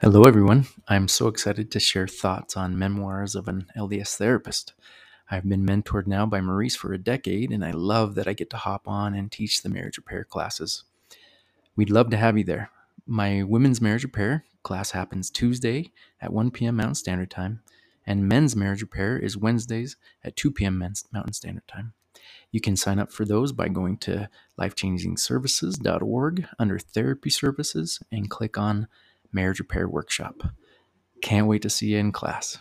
Hello, everyone. I'm so excited to share thoughts on memoirs of an LDS therapist. I've been mentored now by Maurice for a decade, and I love that I get to hop on and teach the marriage repair classes. We'd love to have you there. My women's marriage repair class happens Tuesday at 1 p.m. Mountain Standard Time, and men's marriage repair is Wednesdays at 2 p.m. Mountain Standard Time. You can sign up for those by going to lifechangingservices.org under therapy services and click on marriage repair workshop. Can't wait to see you in class.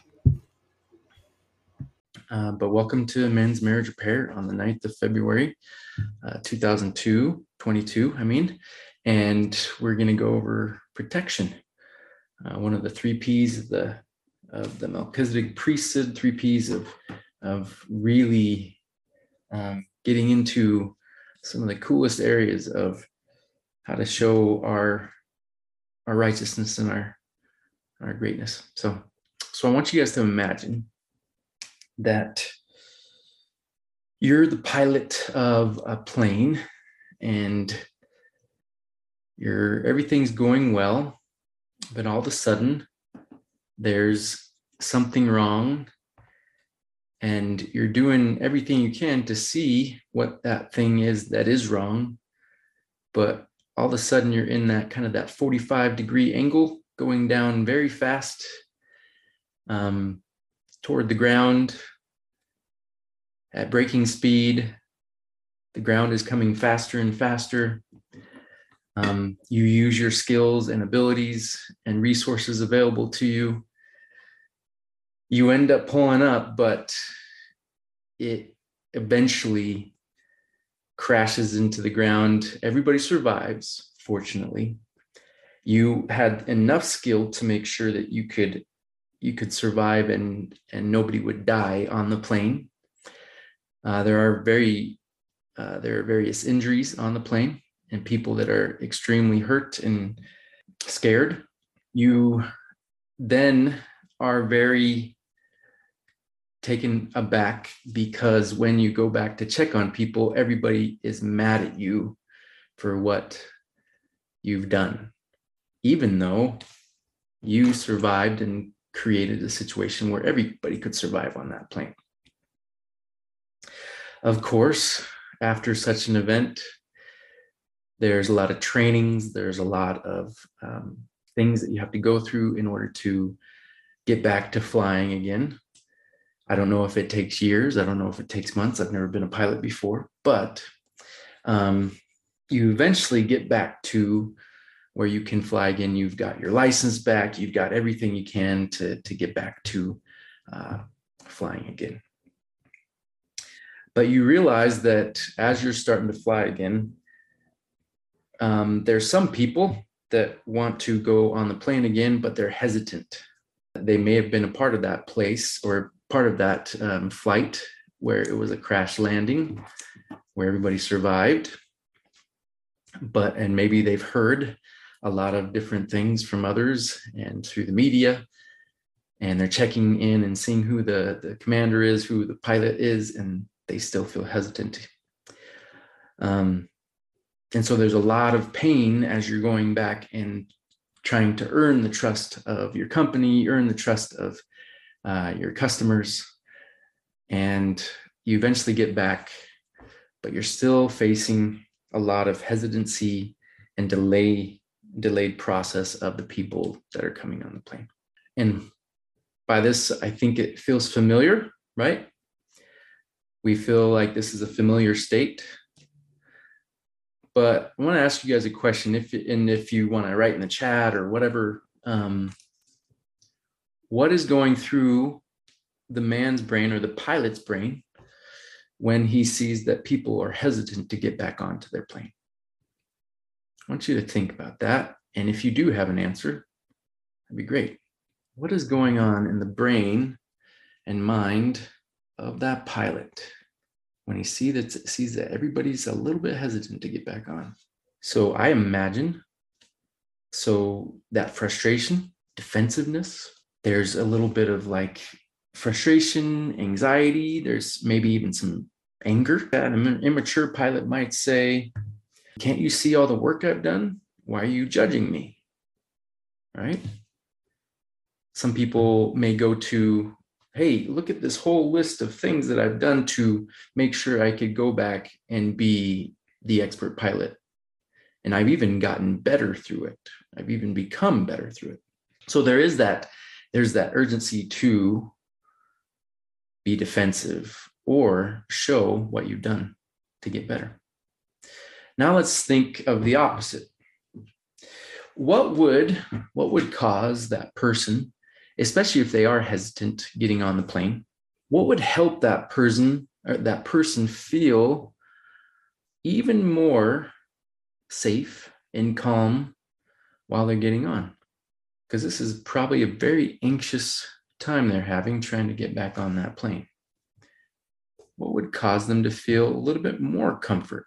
Uh, but welcome to Men's Marriage Repair on the 9th of February, uh, 2002, 22, I mean. And we're going to go over protection. Uh, one of the three P's of the, of the Melchizedek priesthood, three P's of, of really um, getting into some of the coolest areas of how to show our our righteousness and our our greatness. So so I want you guys to imagine that you're the pilot of a plane and you're everything's going well, but all of a sudden there's something wrong and you're doing everything you can to see what that thing is that is wrong but all of a sudden you're in that kind of that 45 degree angle going down very fast um, toward the ground at breaking speed. The ground is coming faster and faster. Um, you use your skills and abilities and resources available to you. You end up pulling up but it eventually crashes into the ground. Everybody survives, fortunately. You had enough skill to make sure that you could you could survive and and nobody would die on the plane. Uh, there are very uh, there are various injuries on the plane and people that are extremely hurt and scared. You then are very taken aback because when you go back to check on people, everybody is mad at you for what you've done, even though you survived and created a situation where everybody could survive on that plane. Of course, after such an event, there's a lot of trainings, there's a lot of um, things that you have to go through in order to get back to flying again. I don't know if it takes years. I don't know if it takes months. I've never been a pilot before, but um, you eventually get back to where you can fly again. You've got your license back. You've got everything you can to, to get back to uh, flying again. But you realize that as you're starting to fly again, um, there's some people that want to go on the plane again, but they're hesitant. They may have been a part of that place or part of that um, flight where it was a crash landing where everybody survived. But and maybe they've heard a lot of different things from others and through the media. And they're checking in and seeing who the, the commander is who the pilot is and they still feel hesitant. Um, and so there's a lot of pain as you're going back and trying to earn the trust of your company earn the trust of uh, your customers, and you eventually get back, but you're still facing a lot of hesitancy and delay delayed process of the people that are coming on the plane. And by this, I think it feels familiar, right? We feel like this is a familiar state. But I want to ask you guys a question. If and if you want to write in the chat or whatever, um, what is going through the man's brain or the pilot's brain when he sees that people are hesitant to get back onto their plane? I want you to think about that. And if you do have an answer, that'd be great. What is going on in the brain and mind of that pilot when he see that, sees that everybody's a little bit hesitant to get back on? So I imagine so that frustration, defensiveness, there's a little bit of like frustration, anxiety. There's maybe even some anger. That an immature pilot might say, Can't you see all the work I've done? Why are you judging me? Right? some people may go to, hey, look at this whole list of things that I've done to make sure I could go back and be the expert pilot. And I've even gotten better through it. I've even become better through it. So there is that, there's that urgency to be defensive or show what you've done to get better. Now let's think of the opposite. What would what would cause that person especially if they are hesitant getting on the plane what would help that person or that person feel even more safe and calm while they're getting on because this is probably a very anxious time they're having trying to get back on that plane what would cause them to feel a little bit more comfort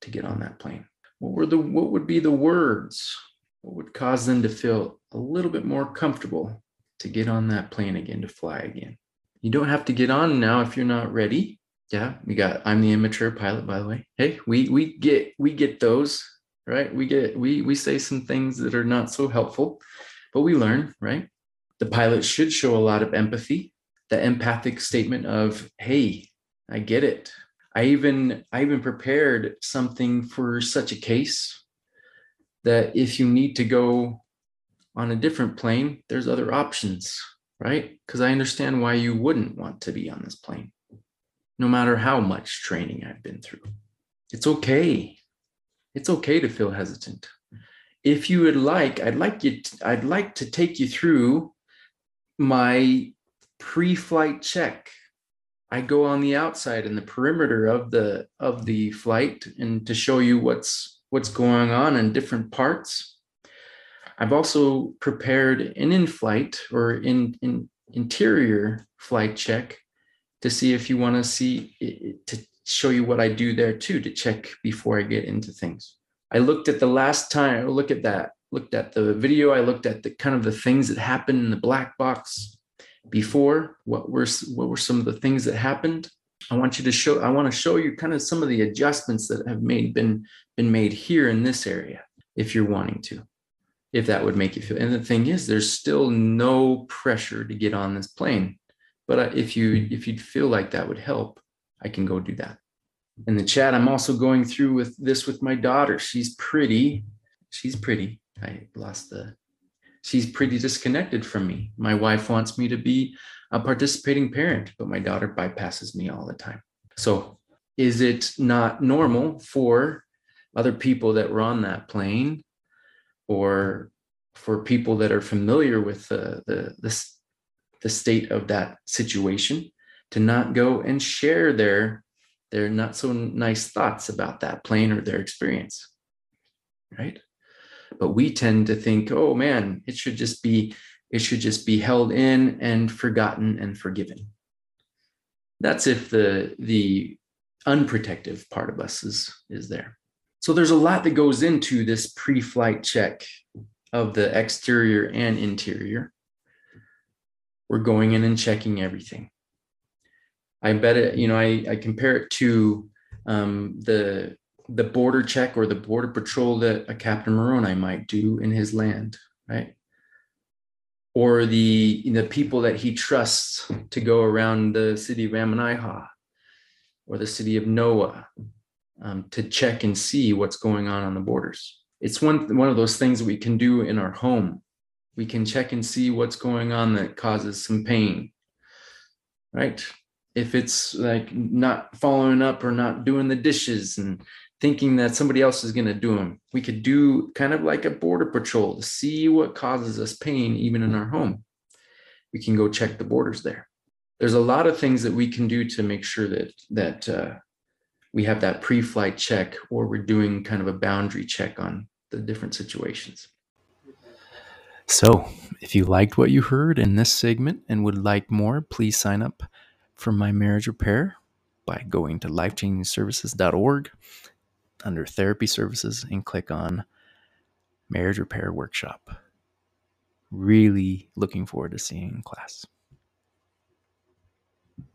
to get on that plane what were the what would be the words what would cause them to feel a little bit more comfortable to get on that plane again, to fly again. You don't have to get on now if you're not ready. Yeah, we got I'm the immature pilot, by the way. Hey, we we get we get those, right? We get we we say some things that are not so helpful, but we learn, right? The pilot should show a lot of empathy, the empathic statement of, hey, I get it. I even I even prepared something for such a case that if you need to go on a different plane, there's other options, right? Because I understand why you wouldn't want to be on this plane, no matter how much training I've been through. It's okay. It's okay to feel hesitant. If you would like, I'd like you. To, I'd like to take you through my pre-flight check. I go on the outside and the perimeter of the of the flight and to show you what's what's going on in different parts I've also prepared an in-flight or in, in interior flight check to see if you want to see to show you what I do there too to check before I get into things. I looked at the last time, oh, look at that, looked at the video, I looked at the kind of the things that happened in the black box before, what were what were some of the things that happened. I want you to show I want to show you kind of some of the adjustments that have made been been made here in this area if you're wanting to if that would make you feel. And the thing is, there's still no pressure to get on this plane. But uh, if you if you'd feel like that would help, I can go do that. In the chat, I'm also going through with this with my daughter. She's pretty. She's pretty. I lost the. She's pretty disconnected from me. My wife wants me to be a participating parent, but my daughter bypasses me all the time. So, is it not normal for other people that were on that plane or for people that are familiar with the, the, the, the state of that situation to not go and share their their not so nice thoughts about that plane or their experience right but we tend to think oh man it should just be it should just be held in and forgotten and forgiven that's if the the unprotective part of us is is there so there's a lot that goes into this pre-flight check of the exterior and interior. We're going in and checking everything. I bet it, you know, I, I compare it to um, the the border check or the border patrol that a Captain Moroni might do in his land, right? Or the the people that he trusts to go around the city of Ammonihah or the city of Noah um, to check and see what's going on on the borders. It's one one of those things we can do in our home. We can check and see what's going on that causes some pain, right? If it's like not following up or not doing the dishes and thinking that somebody else is going to do them, we could do kind of like a border patrol to see what causes us pain, even in our home. We can go check the borders there. There's a lot of things that we can do to make sure that that uh, we have that pre-flight check or we're doing kind of a boundary check on the different situations. So, if you liked what you heard in this segment and would like more, please sign up for my marriage repair by going to lifechangingservices.org under therapy services and click on marriage repair workshop. Really looking forward to seeing class.